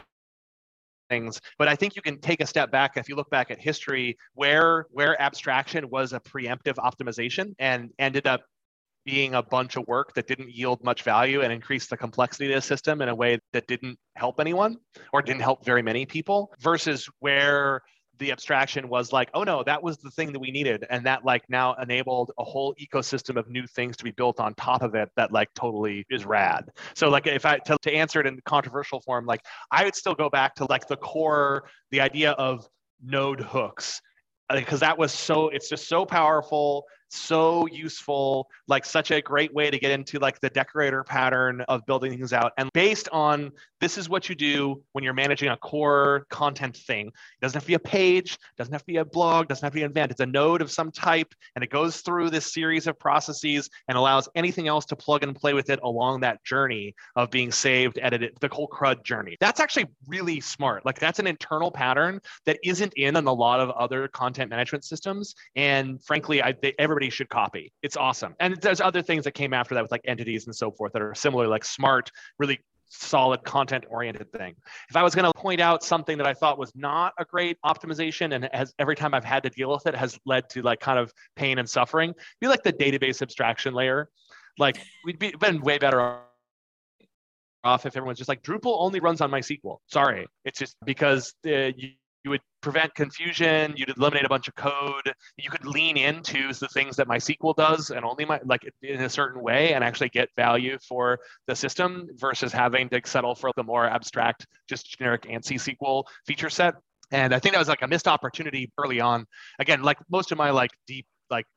things but i think you can take a step back if you look back at history where where abstraction was a preemptive optimization and ended up being a bunch of work that didn't yield much value and increased the complexity of the system in a way that didn't help anyone or didn't help very many people versus where the abstraction was like, oh no, that was the thing that we needed. And that like now enabled a whole ecosystem of new things to be built on top of it that like totally is rad. So like if I to, to answer it in controversial form, like I would still go back to like the core, the idea of node hooks uh, because that was so it's just so powerful so useful like such a great way to get into like the decorator pattern of building things out. And based on this is what you do when you're managing a core content thing. It doesn't have to be a page doesn't have to be a blog doesn't have to be an event. It's a node of some type and it goes through this series of processes and allows anything else to plug and play with it along that journey of being saved edited the whole crud journey. That's actually really smart. Like that's an internal pattern that isn't in in a lot of other content management systems. And frankly i they, everybody should copy it's awesome and there's other things that came after that with like entities and so forth that are similar like smart really solid content oriented thing. If I was going to point out something that I thought was not a great optimization and has every time I've had to deal with it has led to like kind of pain and suffering, be like the database abstraction layer. Like we'd be, been way better off if everyone's just like Drupal only runs on MySQL. Sorry, it's just because uh, you, you would prevent confusion. You'd eliminate a bunch of code. You could lean into the things that MySQL does and only my, like in a certain way and actually get value for the system versus having to settle for the more abstract, just generic ANSI SQL feature set. And I think that was like a missed opportunity early on. Again, like most of my like deep like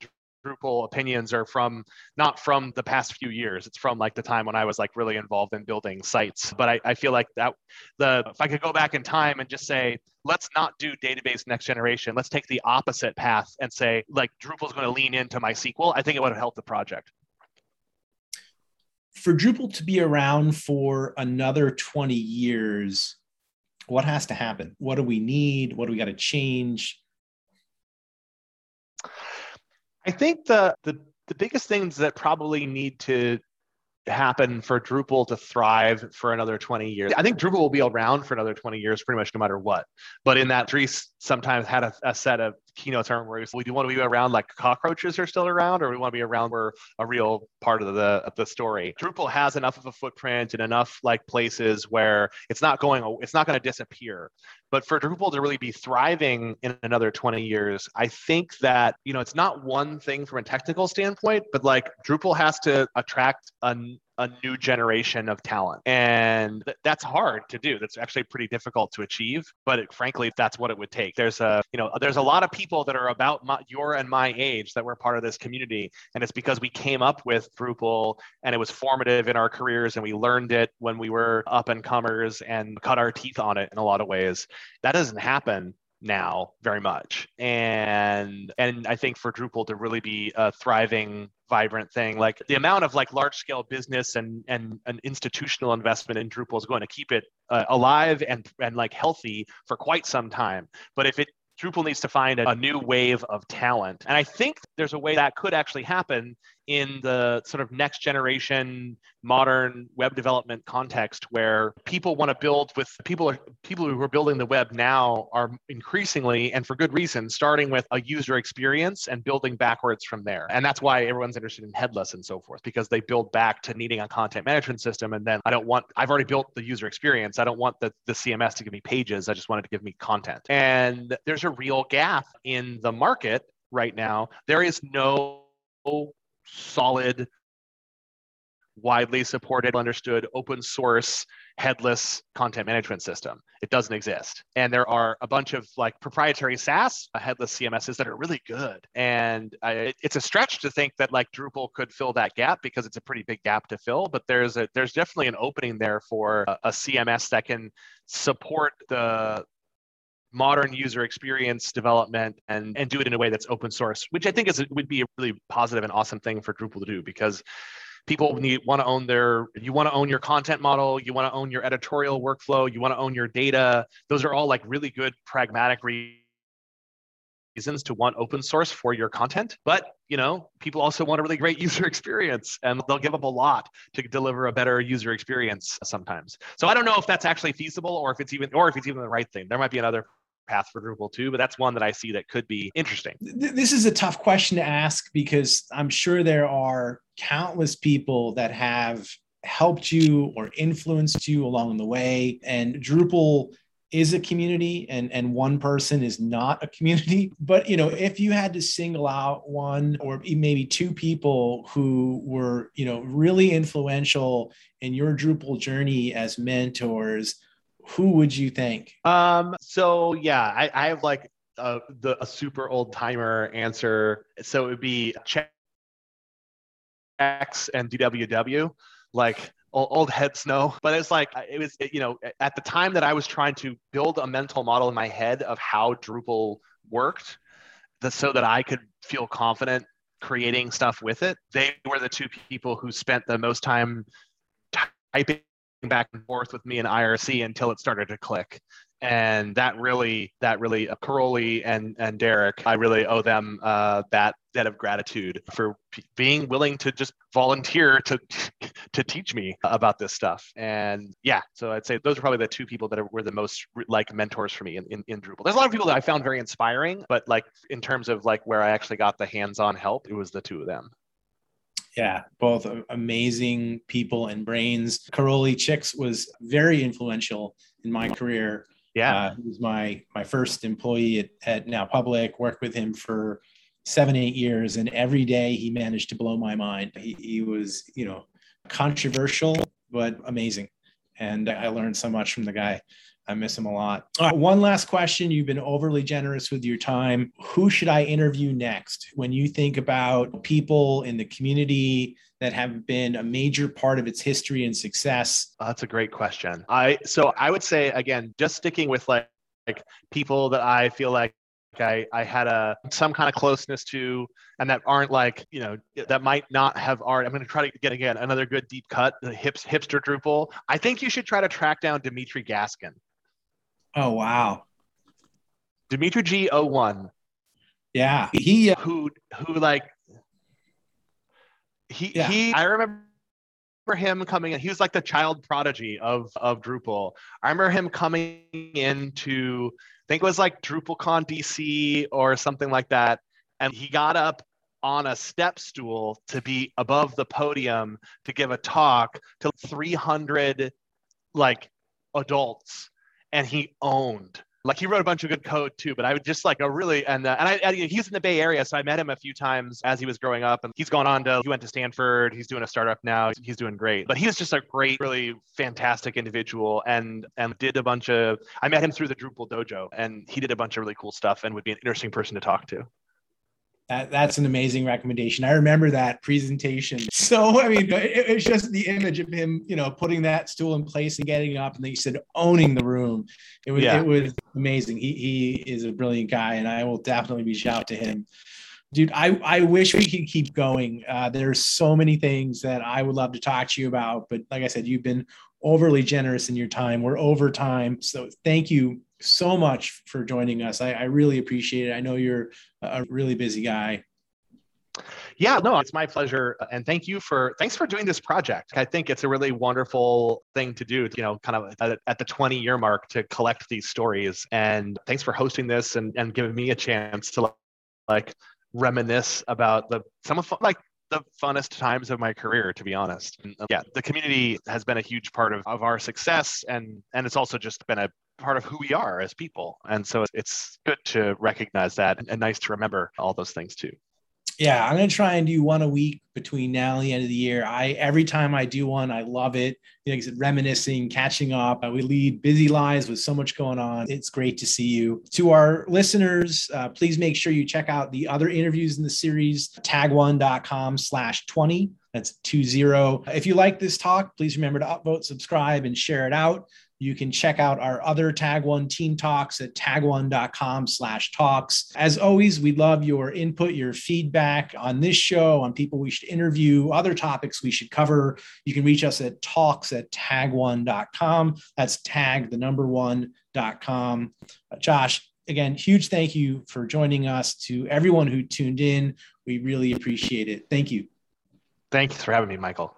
Drupal opinions are from not from the past few years. It's from like the time when I was like really involved in building sites. But I, I feel like that the if I could go back in time and just say, let's not do database next generation. Let's take the opposite path and say like Drupal is going to lean into MySQL. I think it would have helped the project. For Drupal to be around for another 20 years, what has to happen? What do we need? What do we got to change? I think the, the the biggest things that probably need to happen for Drupal to thrive for another 20 years. I think Drupal will be around for another 20 years, pretty much no matter what. But in that, Dries sometimes had a, a set of keynote term where we do want to be around like cockroaches are still around, or we want to be around where a real part of the of the story. Drupal has enough of a footprint and enough like places where it's not going, it's not going to disappear. But for Drupal to really be thriving in another 20 years, I think that you know it's not one thing from a technical standpoint, but like Drupal has to attract a a new generation of talent. And th- that's hard to do. That's actually pretty difficult to achieve, but it, frankly, that's what it would take. There's a, you know, there's a lot of people that are about my, your and my age that were part of this community. And it's because we came up with Drupal and it was formative in our careers and we learned it when we were up and comers and cut our teeth on it in a lot of ways. That doesn't happen now very much and and i think for drupal to really be a thriving vibrant thing like the amount of like large scale business and and an institutional investment in drupal is going to keep it uh, alive and and like healthy for quite some time but if it Drupal needs to find a, a, new wave of talent. And I think there's a way that could actually happen in the sort of next generation modern web development context where people want to build with people are people who are building the web now are increasingly and for good reason starting with a user experience and building backwards from there. And that's why everyone's interested in headless and so forth because they build back to needing a content management system and then i don't want i've already built the user experience. I don't want the, the cms to give me pages. I just want it to give me content. And there's a real gap in the market right now. There is no solid widely supported, understood, open source, headless content management system. It doesn't exist. And there are a bunch of like proprietary SaaS uh, headless CMSs that are really good. And I, it's a stretch to think that like Drupal could fill that gap because it's a pretty big gap to fill. But there's a there's definitely an opening there for a, a CMS that can support the modern user experience development and, and do it in a way that's open source, which I think is would be a really positive and awesome thing for Drupal to do because people need want to own their you want to own your content model you want to own your editorial workflow you want to own your data. Those are all like really good pragmatic reasons to want open source for your content but you know people also want a really great user experience and they'll give up a lot to deliver a better user experience sometimes. So i don't know if that's actually feasible or if it's even or if it's even the right thing. There might be another path for Drupal too, but that's one that I see that could be interesting. This is a tough question to ask because I'm sure there are countless people that have helped you or influenced you along the way. And Drupal is a community and and one person is not a community but you know if you had to single out one or maybe two people who were you know really influential in your drupal journey as mentors who would you think? Um, so yeah, I, I have like a, the, a super old timer answer. So it would be Chex and DWW, like old, heads know. But it's like it was, you know, at the time that I was trying to build a mental model in my head of how Drupal worked, the, so that I could feel confident creating stuff with it. They were the two people who spent the most time typing back and forth with me and IRC until it started to click. And that really, that really, uh, Karoly and and Derek, I really owe them uh, that debt of gratitude for p- being willing to just volunteer to to teach me about this stuff. And yeah, so I'd say those are probably the two people that are, were the most like mentors for me in, in, in Drupal. There's a lot of people that I found very inspiring, but like in terms of like where I actually got the hands-on help, it was the two of them yeah, both amazing people and brains. Karoly Chicks was very influential in my career. Yeah, uh, he was my my first employee at, at NowPublic. Worked with him for seven eight years, and every day he managed to blow my mind. He, he was you know controversial but amazing, and I learned so much from the guy. I miss him a lot. Uh, one last question. You've been overly generous with your time. Who should I interview next? When you think about people in the community that have been a major part of its history and success? Oh, that's a great question. I so I would say again, just sticking with like like people that I feel like I, I had a some kind of closeness to and that aren't like you know that might not have art i'm going to try to get again another good deep cut the hips hipster drupal i think you should try to track down dmitri gaskin Oh wow. Dimitri G 01. Yeah. He uh, who who like he yeah. he I remember him coming in. He was like the child prodigy of of Drupal. I remember him coming into I think it was like DrupalCon DC or something like that. And he got up on a step stool to be above the podium to give a talk to 300 like adults and he owned. Like he wrote a bunch of good code too, but I would just like a really and uh, and I, I he's in the Bay Area, so I met him a few times as he was growing up, and he's gone on to he went to Stanford. He's doing a startup now. He's doing great, but he was just a great, really fantastic individual, and and did a bunch of. I met him through the Drupal dojo, and he did a bunch of really cool stuff, and would be an interesting person to talk to. That, that's an amazing recommendation. I remember that presentation. So, I mean, it, it's just the image of him, you know, putting that stool in place and getting up, and then he said owning the room. It was, yeah. it was amazing. He, he is a brilliant guy, and I will definitely reach out to him. Dude, I, I wish we could keep going. Uh, there's so many things that I would love to talk to you about, but like I said, you've been overly generous in your time. We're over time. So thank you so much for joining us. I, I really appreciate it. I know you're a really busy guy. Yeah, no, it's my pleasure. And thank you for thanks for doing this project. I think it's a really wonderful thing to do, you know, kind of at, the 20 year mark to collect these stories. And thanks for hosting this and, and giving me a chance to like reminisce about the some of like the funnest times of my career, to be honest. And, uh, yeah, the community has been a huge part of, of our success, and and it's also just been a part of who we are as people. And so it's good to recognize that and, nice to remember all those things too yeah, I'm gonna try and do one a week between now and the end of the year. I every time I do one, I love it. You know, like said, reminiscing, catching up. We lead busy lives with so much going on. It's great to see you. To our listeners, uh, please make sure you check out the other interviews in the series. Tag1.com slash 20. That's two zero. If you like this talk, please remember to upvote, subscribe, and share it out. You can check out our other Tag One team talks at tag1.com slash talks. As always, we love your input, your feedback on this show, on people we should interview, other topics we should cover. You can reach us at talks at tag1.com. That's tag the number one.com. Uh, Josh, again, huge thank you for joining us. To everyone who tuned in, we really appreciate it. Thank you. Thanks for having me, Michael.